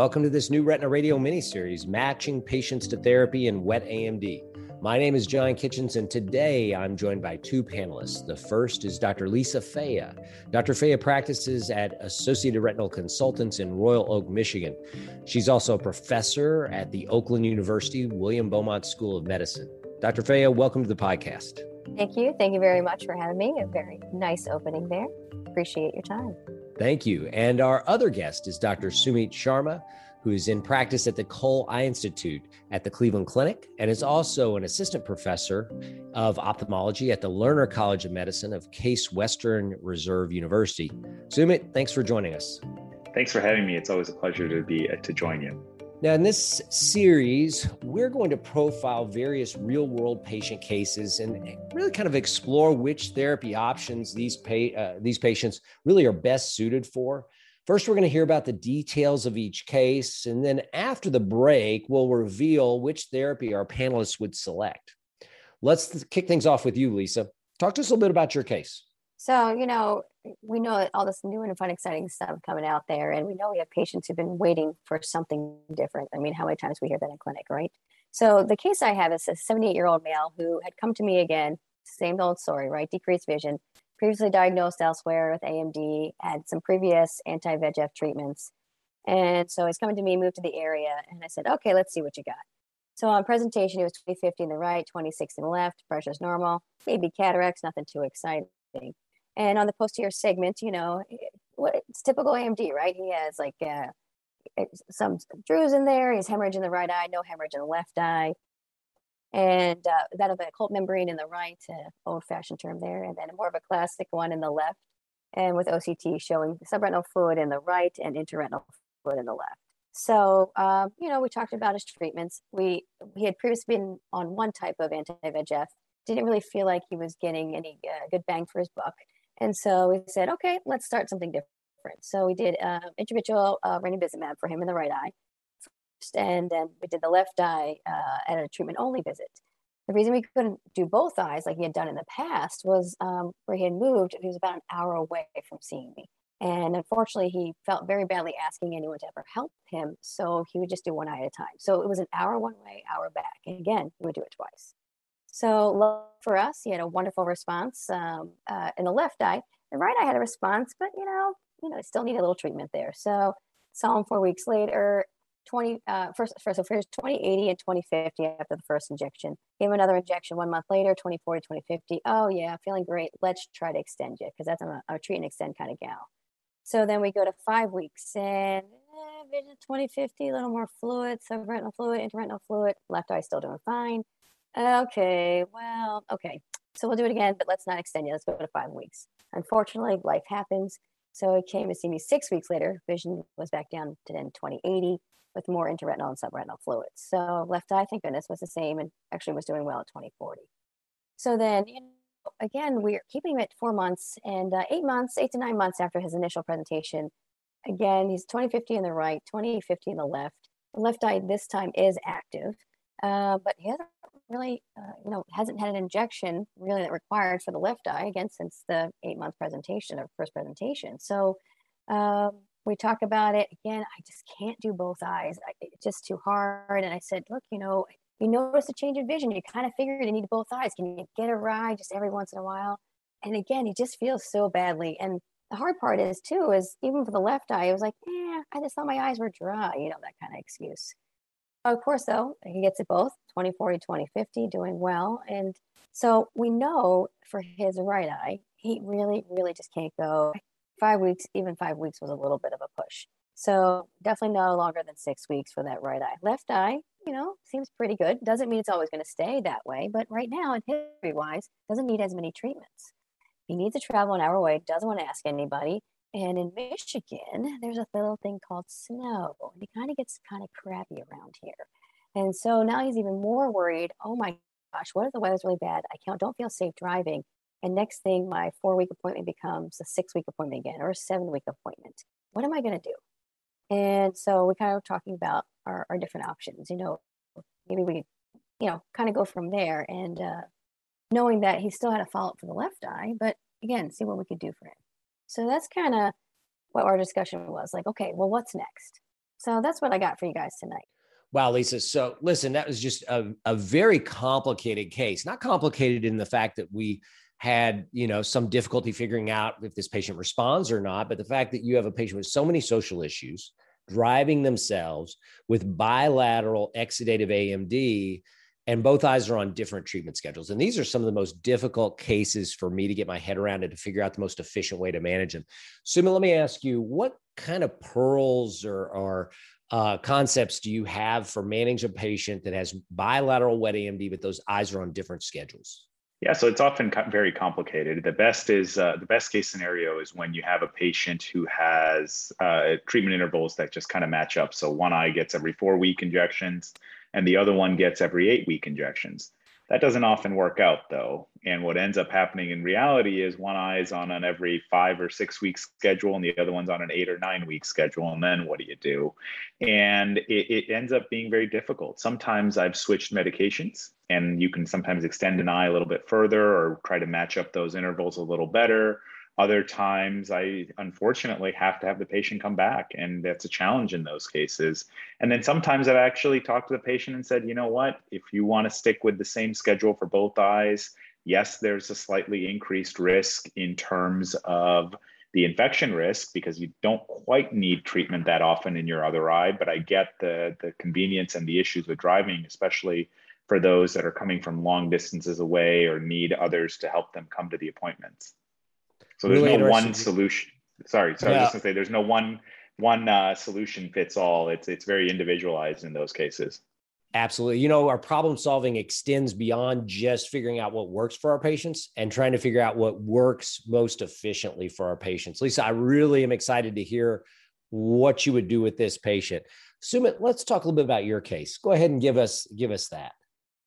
welcome to this new Retina Radio mini-series, Matching Patients to Therapy in Wet AMD. My name is John Kitchens, and today I'm joined by two panelists. The first is Dr. Lisa Faia. Dr. Faia practices at Associated Retinal Consultants in Royal Oak, Michigan. She's also a professor at the Oakland University William Beaumont School of Medicine. Dr. Faia, welcome to the podcast. Thank you. Thank you very much for having me. A very nice opening there. Appreciate your time. Thank you. And our other guest is Dr. Sumit Sharma who is in practice at the Cole Eye Institute at the Cleveland Clinic and is also an assistant professor of ophthalmology at the Lerner College of Medicine of Case Western Reserve University. Sumit, thanks for joining us. Thanks for having me. It's always a pleasure to be to join you. Now, in this series, we're going to profile various real world patient cases and really kind of explore which therapy options these, pa- uh, these patients really are best suited for. First, we're going to hear about the details of each case. And then after the break, we'll reveal which therapy our panelists would select. Let's kick things off with you, Lisa. Talk to us a little bit about your case. So, you know, we know all this new and fun, exciting stuff coming out there. And we know we have patients who've been waiting for something different. I mean, how many times we hear that in clinic, right? So, the case I have is a 78 year old male who had come to me again, same old story, right? Decreased vision, previously diagnosed elsewhere with AMD, had some previous anti VEGF treatments. And so he's coming to me, moved to the area, and I said, okay, let's see what you got. So on presentation, he was 2050 in the right, 26 in the left, pressure's normal, maybe cataracts, nothing too exciting. And on the posterior segment, you know, it's typical AMD, right? He has like uh, some drusen in there, he's hemorrhage in the right eye, no hemorrhage in the left eye and uh, that of a occult membrane in the right, uh, old-fashioned term there, and then more of a classic one in the left, and with OCT showing subretinal fluid in the right and intraretinal fluid in the left. So, um, you know, we talked about his treatments. We he had previously been on one type of anti-VEGF, didn't really feel like he was getting any uh, good bang for his buck, and so we said, okay, let's start something different. So we did uh, intravitreal uh, ranibizumab for him in the right eye, first, and then we did the left eye uh, at a treatment only visit. The reason we couldn't do both eyes like he had done in the past was um, where he had moved, he was about an hour away from seeing me. And unfortunately, he felt very badly asking anyone to ever help him. So he would just do one eye at a time. So it was an hour one way, hour back. And again, he would do it twice. So for us, he had a wonderful response um, uh, in the left eye. The right eye had a response, but you know, you know, it still needed a little treatment there. So saw him four weeks later, 20 uh, first, first so first 2080 and 2050 after the first injection. Gave him another injection one month later 2040 2050 oh yeah feeling great. Let's try to extend you because that's a, a treat and extend kind of gal. So then we go to five weeks and eh, vision 2050 a little more fluid subretinal fluid intraretinal fluid. Left eye still doing fine okay well okay so we'll do it again but let's not extend you let's go to five weeks unfortunately life happens so he came to see me six weeks later vision was back down to then 2080 with more intraretinal and subretinal fluids. So left eye, thank goodness, was the same and actually was doing well at 2040. So then, you know, again, we're keeping him at four months and uh, eight months, eight to nine months after his initial presentation. Again, he's 2050 in the right, 2050 in the left. The left eye this time is active, uh, but he hasn't really, uh, you know, hasn't had an injection really that required for the left eye again since the eight month presentation or first presentation. So um, we talk about it again i just can't do both eyes. I, it's just too hard. And i said look you know you notice a change in vision. You kind of figured you need both eyes. Can you get a ride just every once in a while? And again he just feels so badly. And the hard part is too is even for the left eye it was like yeah i just thought my eyes were dry you know that kind of excuse of course though he gets it both 2040 2050 doing well and so we know for his right eye he really really just can't go five weeks, even five weeks was a little bit of a push. So definitely no longer than six weeks for that right eye. Left eye, you know, seems pretty good. Doesn't mean it's always going to stay that way, but right now, in history wise, doesn't need as many treatments. He needs to travel an hour away, doesn't want to ask anybody. And in Michigan, there's a little thing called snow. And it kind of gets kind of crappy around here. And so now he's even more worried. Oh my gosh, what if the weather's really bad? I can't, don't feel safe driving. And next thing, my four week appointment becomes a six week appointment again or a seven week appointment. What am I going to do? And so we kind of talking about our, our different options. You know, maybe we, you know, kind of go from there and uh, knowing that he still had a follow up for the left eye, but again, see what we could do for him. So that's kind of what our discussion was like, okay, well, what's next? So that's what I got for you guys tonight. Wow, Lisa. So listen, that was just a, a very complicated case. Not complicated in the fact that we had, you know, some difficulty figuring out if this patient responds or not, but the fact that you have a patient with so many social issues driving themselves with bilateral exudative AMD and both eyes are on different treatment schedules. And these are some of the most difficult cases for me to get my head around and to figure out the most efficient way to manage them. Sumit, let me ask you, what kind of pearls or, or uh, concepts do you have for managing a patient that has bilateral wet AMD, but those eyes are on different schedules? Yeah, so it's often very complicated. The best is uh, the best case scenario is when you have a patient who has uh, treatment intervals that just kind of match up. So one eye gets every four week injections, and the other one gets every eight week injections. That doesn't often work out though. And what ends up happening in reality is one eye is on an every five or six week schedule and the other one's on an eight or nine week schedule. And then what do you do? And it, it ends up being very difficult. Sometimes I've switched medications and you can sometimes extend an eye a little bit further or try to match up those intervals a little better other times, I unfortunately have to have the patient come back, and that's a challenge in those cases. And then sometimes I've actually talked to the patient and said, you know what, if you want to stick with the same schedule for both eyes, yes, there's a slightly increased risk in terms of the infection risk because you don't quite need treatment that often in your other eye. But I get the, the convenience and the issues with driving, especially for those that are coming from long distances away or need others to help them come to the appointments. So there's really no one solution. Sorry, sorry, yeah. I was just going to say there's no one one uh, solution fits all. It's it's very individualized in those cases. Absolutely. You know, our problem solving extends beyond just figuring out what works for our patients and trying to figure out what works most efficiently for our patients. Lisa, I really am excited to hear what you would do with this patient. Sumit, let's talk a little bit about your case. Go ahead and give us give us that.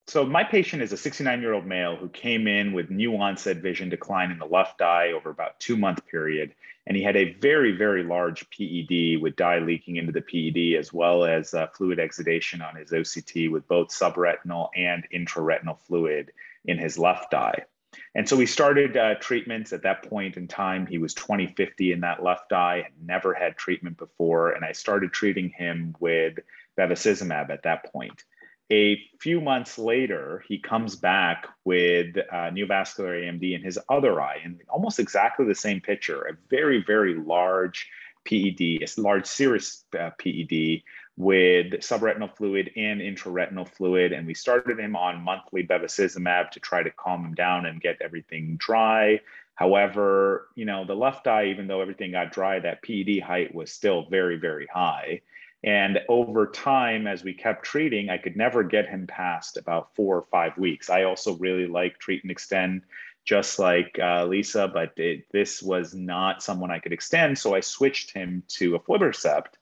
So my patient is a 69 year old male who came in with new onset vision decline in the left eye over about two month period. And he had a very, very large PED with dye leaking into the PED, as well as uh, fluid exudation on his OCT with both subretinal and intraretinal fluid in his left eye. And so we started uh, treatments at that point in time. He was 2050 in that left eye, never had treatment before. And I started treating him with bevacizumab at that point. A few months later, he comes back with uh, neovascular AMD in his other eye, and almost exactly the same picture a very, very large PED, a large serous uh, PED with subretinal fluid and intraretinal fluid. And we started him on monthly bevacizumab to try to calm him down and get everything dry. However, you know, the left eye, even though everything got dry, that PED height was still very, very high. And over time, as we kept treating, I could never get him past about four or five weeks. I also really like treat and extend, just like uh, Lisa, but it, this was not someone I could extend. So I switched him to a aflibercept.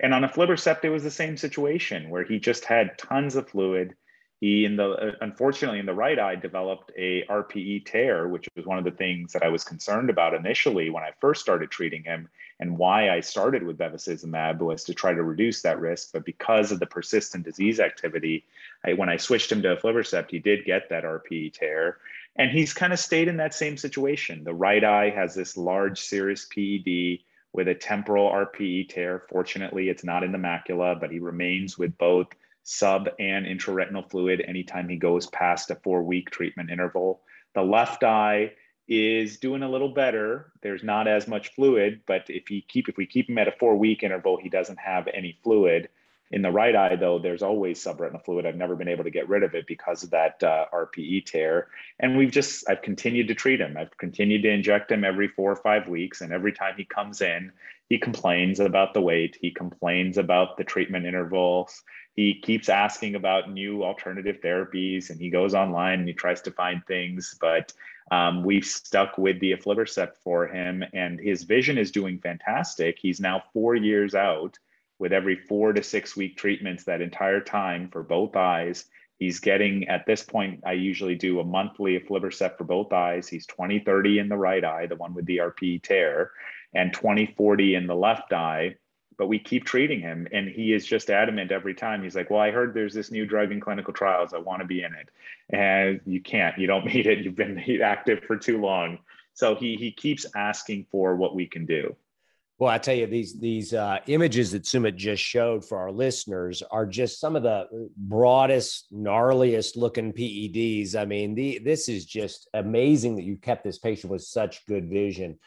And on a aflibercept, it was the same situation where he just had tons of fluid he in the uh, unfortunately in the right eye developed a RPE tear, which was one of the things that I was concerned about initially when I first started treating him, and why I started with bevacizumab was to try to reduce that risk. But because of the persistent disease activity, I, when I switched him to aflibercept, he did get that RPE tear, and he's kind of stayed in that same situation. The right eye has this large serous PED with a temporal RPE tear. Fortunately, it's not in the macula, but he remains with both sub and intraretinal fluid anytime he goes past a four week treatment interval. The left eye is doing a little better. There's not as much fluid, but if he keep if we keep him at a four week interval, he doesn't have any fluid. In the right eye, though, there's always subretinal fluid. I've never been able to get rid of it because of that uh, RPE tear. And we've just, I've continued to treat him. I've continued to inject him every four or five weeks. And every time he comes in, he complains about the wait. He complains about the treatment intervals he keeps asking about new alternative therapies and he goes online and he tries to find things but um, we've stuck with the aflibercept for him and his vision is doing fantastic. He's now four years out with every four to six week treatments that entire time for both eyes. He's getting at this point i usually do a monthly aflibercept for both eyes. He's 2030 in the right eye the one with the rp tear and 2040 in the left eye but we keep treating him and he is just adamant every time. He's like well i heard there's this new drug in clinical trials. I want to be in it. And you can't. You don't meet it. You've been active for too long. So he he keeps asking for what we can do. Well, I tell you, these these uh, images that Sumit just showed for our listeners are just some of the broadest, gnarliest looking PEDs. I mean, the, this is just amazing that you kept this patient with such good vision.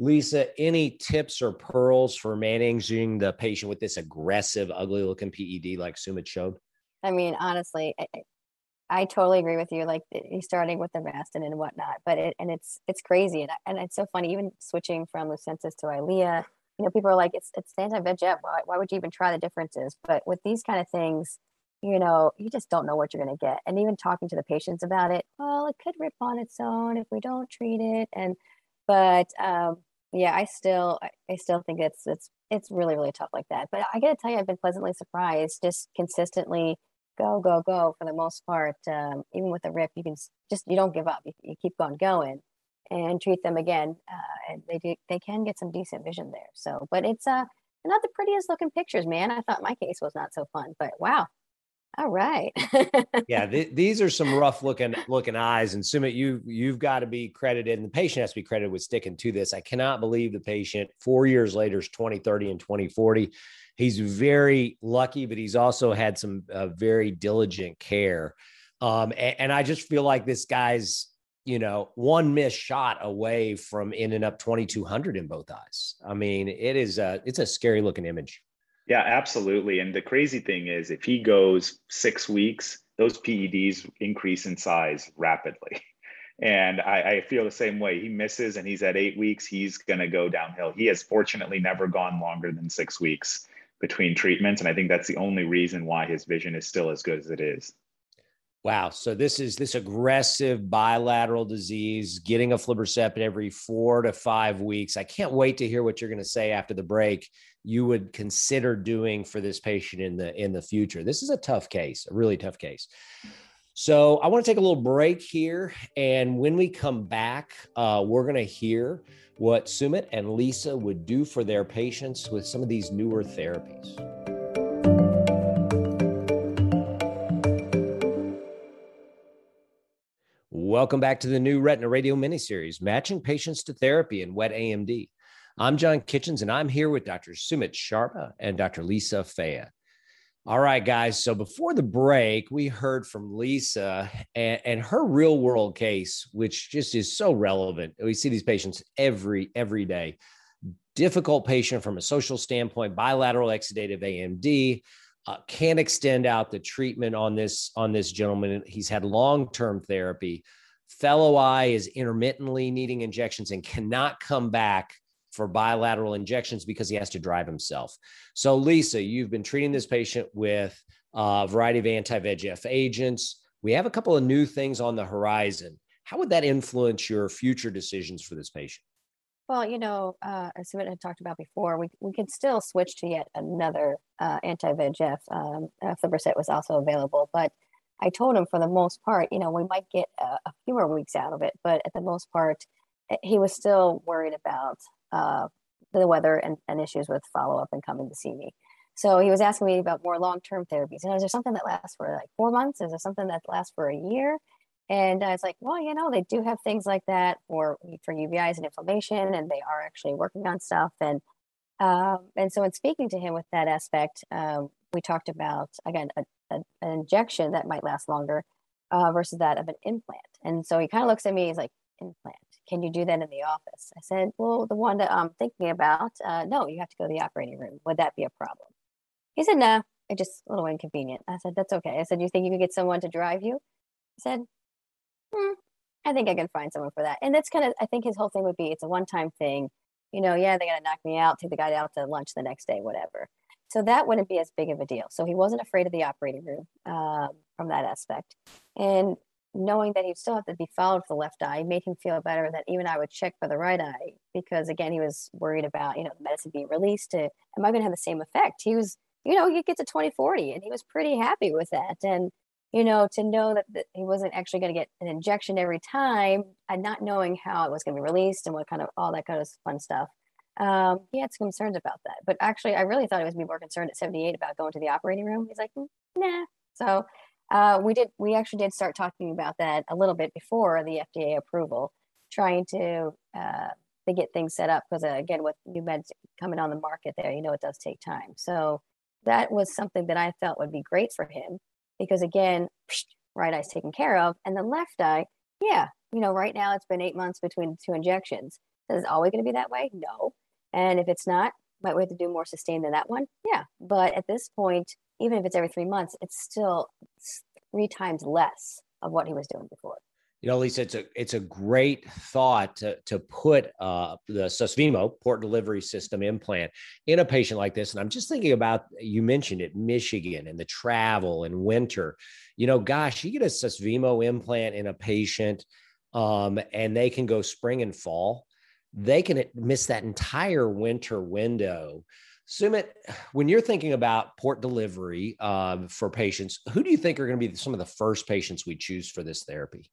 Lisa, any tips or pearls for managing the patient with this aggressive, ugly looking PED like Sumit showed? I mean, honestly, I, I totally agree with you. Like he's starting with the Avastin and whatnot, but it, and it's it's crazy and, and it's so funny. Even switching from Lucentis to Eylea, you know, people are like, it's it's anti-VEGF. Why, why would you even try the differences? But with these kind of things, you know, you just don't know what you're going to get. And even talking to the patients about it, well, it could rip on its own if we don't treat it. And but um, yeah, I still I still think it's it's it's really really tough like that. But I got to tell you, I've been pleasantly surprised. Just consistently go go go for the most part. Um, even with the rip, you can just you don't give up. You, you keep on going and treat them again. Uh, and they do, they can get some decent vision there. So, but it's uh not the prettiest looking pictures, man. I thought my case was not so fun, but wow. All right. yeah, th- these are some rough looking looking eyes, and Sumit, you you've got to be credited, and the patient has to be credited with sticking to this. I cannot believe the patient four years later is 2030 and 2040. He's very lucky, but he's also had some uh, very diligent care. Um, and, and I just feel like this guy's you know, one missed shot away from ending up 2200 in both eyes. I mean, it is a it's a scary looking image. Yeah, absolutely. And the crazy thing is if he goes 6 weeks, those PEDs increase in size rapidly. And I, I feel the same way. He misses and he's at eight weeks, he's going to go downhill. He has fortunately never gone longer than six weeks between treatments. And I think that's the only reason why his vision is still as good as it is. Wow. So this is this aggressive bilateral disease, getting a aflibercept every four to five weeks. I can't wait to hear what you're going to say after the break. You would consider doing for this patient in the in the future. This is a tough case, a really tough case. So I want to take a little break here, and when we come back, uh, we're going to hear what Sumit and Lisa would do for their patients with some of these newer therapies. Welcome back to the new Retina Radio miniseries, Matching Patients to Therapy in Wet AMD. I'm John Kitchens, and I'm here with Dr. Sumit Sharma and Dr. Lisa Faia. All right, guys. So before the break, we heard from Lisa and, and, her real world case, which just is so relevant. We see these patients every every day. Difficult patient from a social standpoint, bilateral exudative AMD. Uh, can extend out the treatment on this on this gentleman. He's had long term therapy fellow eye is intermittently needing injections and cannot come back for bilateral injections because he has to drive himself. So, Lisa, you've been treating this patient with a variety of anti VEGF agents. We have a couple of new things on the horizon. How would that influence your future decisions for this patient? Well, you know, uh, as Sumit had talked about before, we, we could still switch to yet another uh, anti VEGF. Um, uh, was also available, but I told him for the most part, you know, we might get a, a few more weeks out of it, but at the most part, eh, he was still worried about uh, the weather and, and issues with follow up and coming to see me. So he was asking me about more long term therapies. You know, is there something that lasts for like four months? Is there something that lasts for a year? And I was like, well, you know, they do have things like that for for uveitis and inflammation, and they are actually working on stuff. And um, and so in speaking to him with that aspect, um, we talked about again a, a, an injection that might last longer uh, versus that of an implant. And so he kind of looks at me, he's like, implant, can you do that in the office? I said, well, the one that I'm thinking about, uh, no, you have to go to the operating room. Would that be a problem? He said, no, it's just a little inconvenient. I said, that's okay. I said, you think you could get someone to drive you? He said, hmm, I think I can find someone for that. And that's kind of, I think his whole thing would be, it's a one-time thing. You know, yeah, they got to knock me out, take the guy out to lunch the next day, whatever. So that wouldn't be as big of a deal. So he wasn't afraid of the operating room um, from that aspect. And knowing that he'd still have to be followed for the left eye made him feel better that even I would check for the right eye because again, he was worried about, you know, the medicine being released to, am I going to have the same effect? He was, you know, you get to 2040 and he was pretty happy with that. And, you know, to know that, that he wasn't actually going to get an injection every time and not knowing how it was going to be released and what kind of all that kind of fun stuff um, he had some concerns about that. But actually, I really thought he was be more concerned at 78 about going to the operating room. He's like, mm, nah. So uh, we did. We actually did start talking about that a little bit before the FDA approval, trying to uh, they get things set up because uh, again with new meds coming on the market there you know it does take time. So that was something that i felt would be great for him because again right eye's taken care of. And the left eye yeah you know right now it's been eight months between two injections. Is it always going to be that way? No. And if it's not might we have to do more sustained than that one? Yeah. But at this point even if it's every three months it's still three times less of what he was doing before you know, Lisa, it's a it's a great thought to to put uh, the Susvimo port delivery system implant in a patient like this. And I'm just thinking about you mentioned it, Michigan, and the travel and winter. You know, gosh, you get a Susvimo implant in a patient, um, and they can go spring and fall. They can miss that entire winter window. Sumit, when you're thinking about port delivery uh, for patients, who do you think are going to be some of the first patients we choose for this therapy?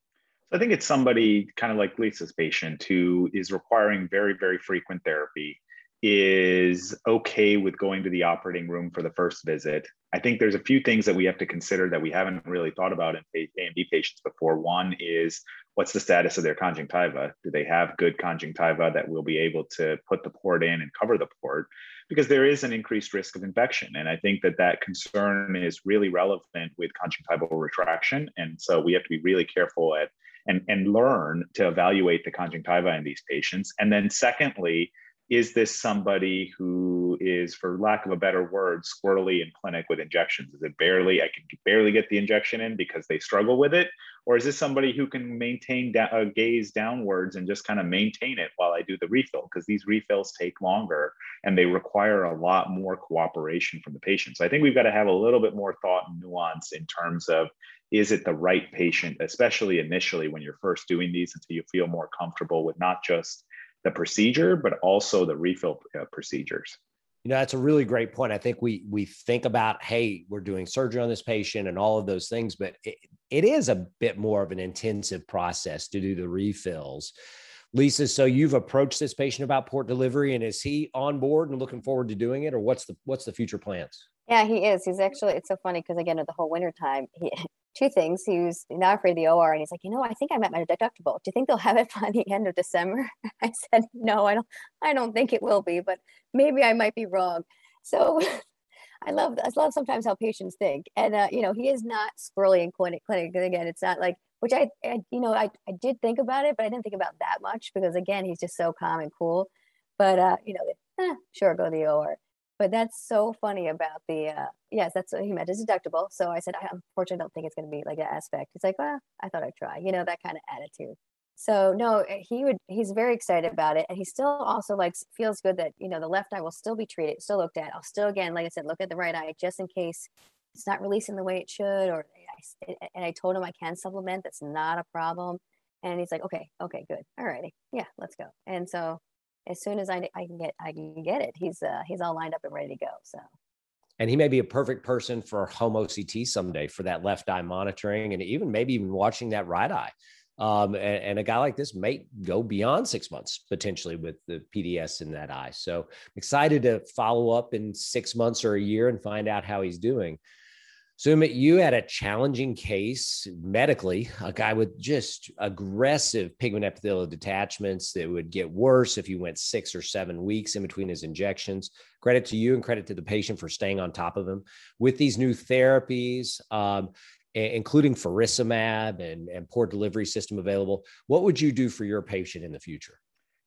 I think it's somebody kind of like Lisa's patient who is requiring very, very frequent therapy, is okay with going to the operating room for the first visit. I think there's a few things that we have to consider that we haven't really thought about in AMD patients before. One is what's the status of their conjunctiva? Do they have good conjunctiva that will be able to put the port in and cover the port? Because there is an increased risk of infection. And I think that that concern is really relevant with conjunctival retraction. And so we have to be really careful at and, and learn to evaluate the conjunctiva in these patients. And then, secondly, is this somebody who is, for lack of a better word, squirrely in clinic with injections? Is it barely, I can barely get the injection in because they struggle with it? Or is this somebody who can maintain da- a gaze downwards and just kind of maintain it while I do the refill? Because these refills take longer and they require a lot more cooperation from the patient. So I think we've got to have a little bit more thought and nuance in terms of is it the right patient, especially initially when you're first doing these until you feel more comfortable with not just the procedure, but also the refill uh, procedures. You know, that's a really great point. I think we we think about, hey, we're doing surgery on this patient and all of those things, but it, it is a bit more of an intensive process to do the refills. Lisa, so you've approached this patient about port delivery, and is he on board and looking forward to doing it, or what's the what's the future plans? Yeah, he is. He's actually. It's so funny because again, at the whole winter time, he two things. He was not afraid of the OR, and he's like, you know, I think I'm at my deductible. Do you think they'll have it by the end of December? I said, no, I don't. I don't think it will be, but maybe I might be wrong. So. I love I love sometimes how patients think, and uh, you know he is not squirrely in clinic. Clinic again, it's not like which I, I you know I, I did think about it, but I didn't think about that much because again he's just so calm and cool. But uh, you know, eh, sure, go to the OR. But that's so funny about the uh, yes, that's what he meant his deductible. So I said, I unfortunately don't think it's going to be like that aspect. He's like, well, I thought I'd try, you know, that kind of attitude. So no, eh, he would. He's very excited about it, and he still also like feels good that you know the left eye will still be treated, still looked at. I'll still again, like I said, look at the right eye just in case it's not releasing the way it should, or I and I told him I can supplement. That's not a problem. And he's like, okay, okay, good, all righty, yeah, let's go. And so as soon as I, I can get I can get it, he's uh, he's all lined up and ready to go. So. And he may be a perfect person for home OCT someday for that left eye monitoring and even maybe even watching that right eye. Um, and, and, a guy like this may go beyond six months potentially with the PDS in that eye. So I'm excited to follow up in six months or a year and find out how he's doing. Sumit, you had a challenging case medically, a guy with just aggressive pigment epithelial detachments that would get worse if you went six or seven weeks in between his injections. Credit to you and credit to the patient for staying on top of him. With these new therapies, um, including faricimab and, and port delivery system available, what would you do for your patient in the future?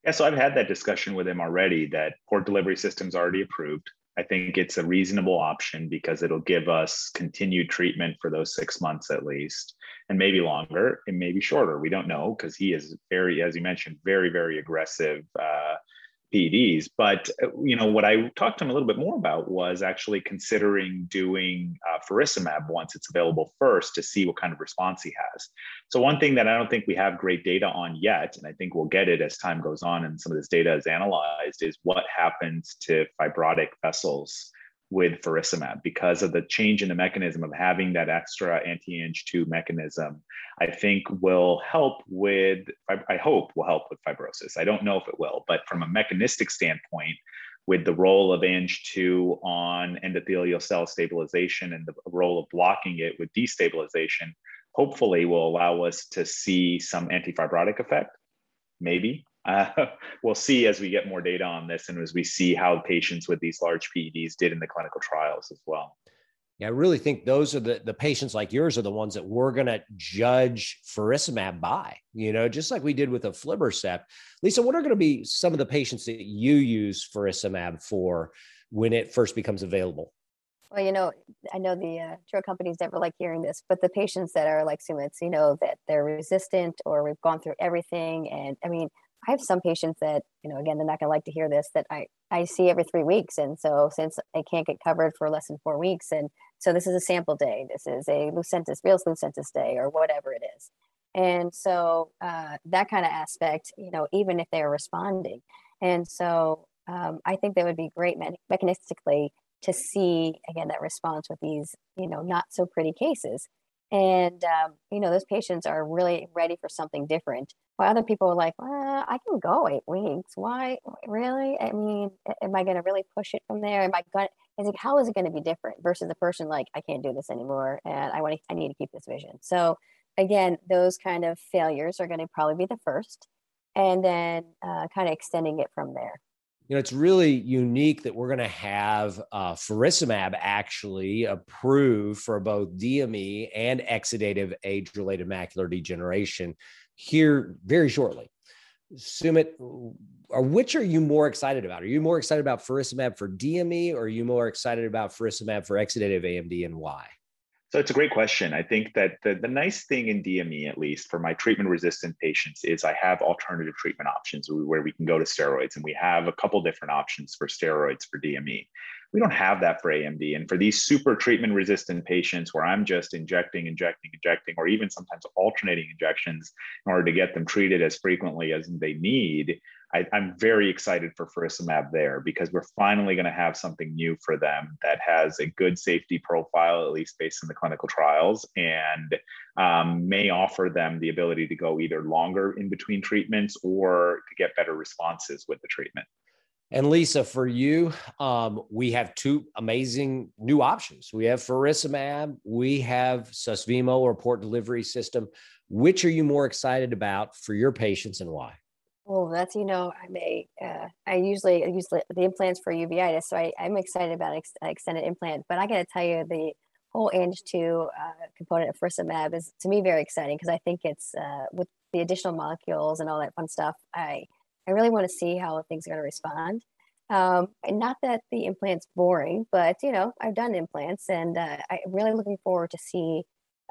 Yeah, so I've had that discussion with him already that port delivery system's already approved. I think it's a reasonable option because it'll give us continued treatment for those six months at least, and maybe longer, and maybe shorter. We don't know because he is very, as you mentioned, very, very aggressive uh, PEDs. But uh, you know what I talked to him a little bit more about was actually considering doing uh, faricimab once it's available first to see what kind of response he has. So one thing that I don't think we have great data on yet, and I think we'll get it as time goes on and some of this data is analyzed, is what happens to fibrotic vessels with faricimab because of the change in the mechanism of having that extra anti-Ang2 mechanism, I think will help with, I hope will help with fibrosis. I don't know if it will, but from a mechanistic standpoint, with the role of Ang2 on endothelial cell stabilization and the role of blocking it with destabilization, hopefully will allow us to see some antifibrotic effect, maybe. Uh, we'll see as we get more data on this and as we see how patients with these large PEDs did in the clinical trials as well. Yeah, I really think those are the the patients like yours are the ones that we're going to judge faricimab by. You know, just like we did with aflibercept. Lisa, what are going to be some of the patients that you use faricimab for when it first becomes available? Well, you know, I know the uh, drug companies never like hearing this, but the patients that are like Sumit's, you know, that they're resistant or we've gone through everything. And I mean, I have some patients that, you know, again, they're not going to like to hear this that I, I see every three weeks. And so since I can't get covered for less than four weeks, and so this is a sample day, this is a Lucentis, real Lucentis day, or whatever it is. And so uh, that kind of aspect, you know, even if they're responding. And so um, I think that would be great me- mechanistically to see, again, that response with these, you know, not so pretty cases. And, um, you know, those patients are really ready for something different. While other people are like, well, I can go eight weeks. Why? Really? I mean, am I going to really push it from there? Am I going like, how is it going to be different versus the person like, I can't do this anymore and I want to, I need to keep this vision. So again, those kind of failures are going to probably be the first and then uh, kind of extending it from there you know, it's really unique that we're going to have uh, faricimab actually approved for both DME and exudative age-related macular degeneration here very shortly. Sumit, or which are you more excited about? Are you more excited about faricimab for DME, or are you more excited about faricimab for exudative AMD, and why? So it's a great question. I think that the, the nice thing in DME, at least for my treatment resistant patients, is I have alternative treatment options where we can go to steroids, and we have a couple different options for steroids for DME. We don't have that for AMD. And for these super treatment resistant patients where I'm just injecting, injecting, injecting, or even sometimes alternating injections in order to get them treated as frequently as they need, I, am very excited for faricimab there because we're finally going to have something new for them that has a good safety profile, at least based on the clinical trials, and um, may offer them the ability to go either longer in between treatments or to get better responses with the treatment. And Lisa, for you, um, we have two amazing new options. We have faricimab, we have Susvimo or port delivery system. Which are you more excited about for your patients and why? Well, that's you know I'm a uh, I usually use the, implants for uveitis, so I, I'm excited about ex- extended implant. But I got to tell you, the whole Ang2 uh, component of faricimab is to me very exciting because I think it's uh, with the additional molecules and all that fun stuff. I I really want to see how things are going to respond. Um, and not that the implant's boring, but you know I've done implants, and uh, I'm really looking forward to see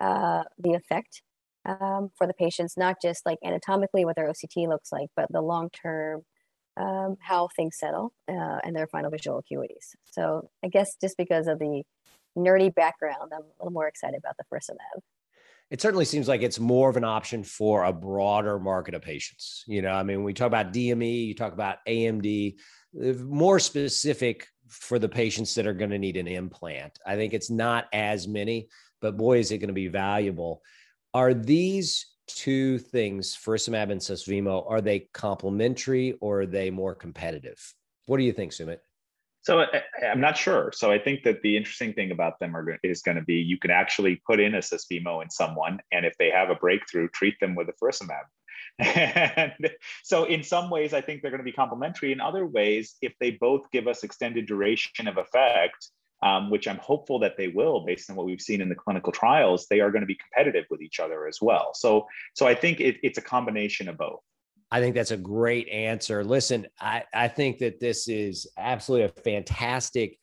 uh, the effect um, for the patients, not just like anatomically what their OCT looks like, but the long term, um, how things settle uh, and their final visual acuities. So I guess just because of the nerdy background, I'm a little more excited about the faricimab. It certainly seems like it's more of an option for a broader market of patients. You know, I mean, we talk about DME, you talk about AMD, more specific for the patients that are going to need an implant. I think it's not as many, but boy, is it going to be valuable. Are these two things, faricimab and Susvimo, are they complementary or are they more competitive? What do you think, Sumit? So I, am not sure. So I think that the interesting thing about them are, is going to be you can actually put in a Susvimo in someone, and if they have a breakthrough, treat them with a faricimab. and so in some ways, I think they're going to be complementary. In other ways, if they both give us extended duration of effect, um, which I'm hopeful that they will, based on what we've seen in the clinical trials, they are going to be competitive with each other as well. So, so I think it, it's a combination of both. I think that's a great answer. Listen, I, I think that this is absolutely a fantastic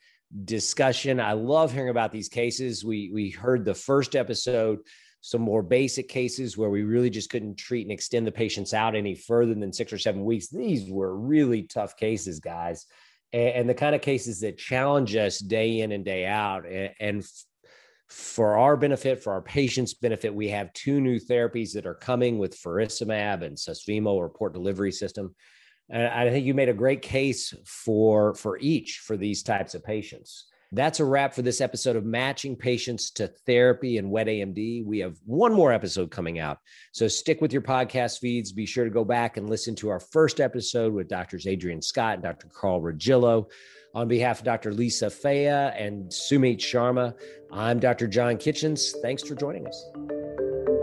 discussion. I love hearing about these cases. We we heard the first episode, some more basic cases where we really just couldn't treat and extend the patients out any further than six or seven weeks. These were really tough cases, guys and, and the kind of cases that challenge us day in and day out. And, and for our benefit, for our patients' benefit, we have two new therapies that are coming with faricimab and Susvimo or port delivery system. And I think you made a great case for for each for these types of patients. That's a wrap for this episode of Matching Patients to Therapy and Wet AMD. We have one more episode coming out. So stick with your podcast feeds. Be sure to go back and listen to our first episode with Doctors Adrienne Scott and Dr. Carl Regillo. On behalf of Dr. Lisa Faia and Sumit Sharma, I'm Dr. John Kitchens. Thanks for joining us.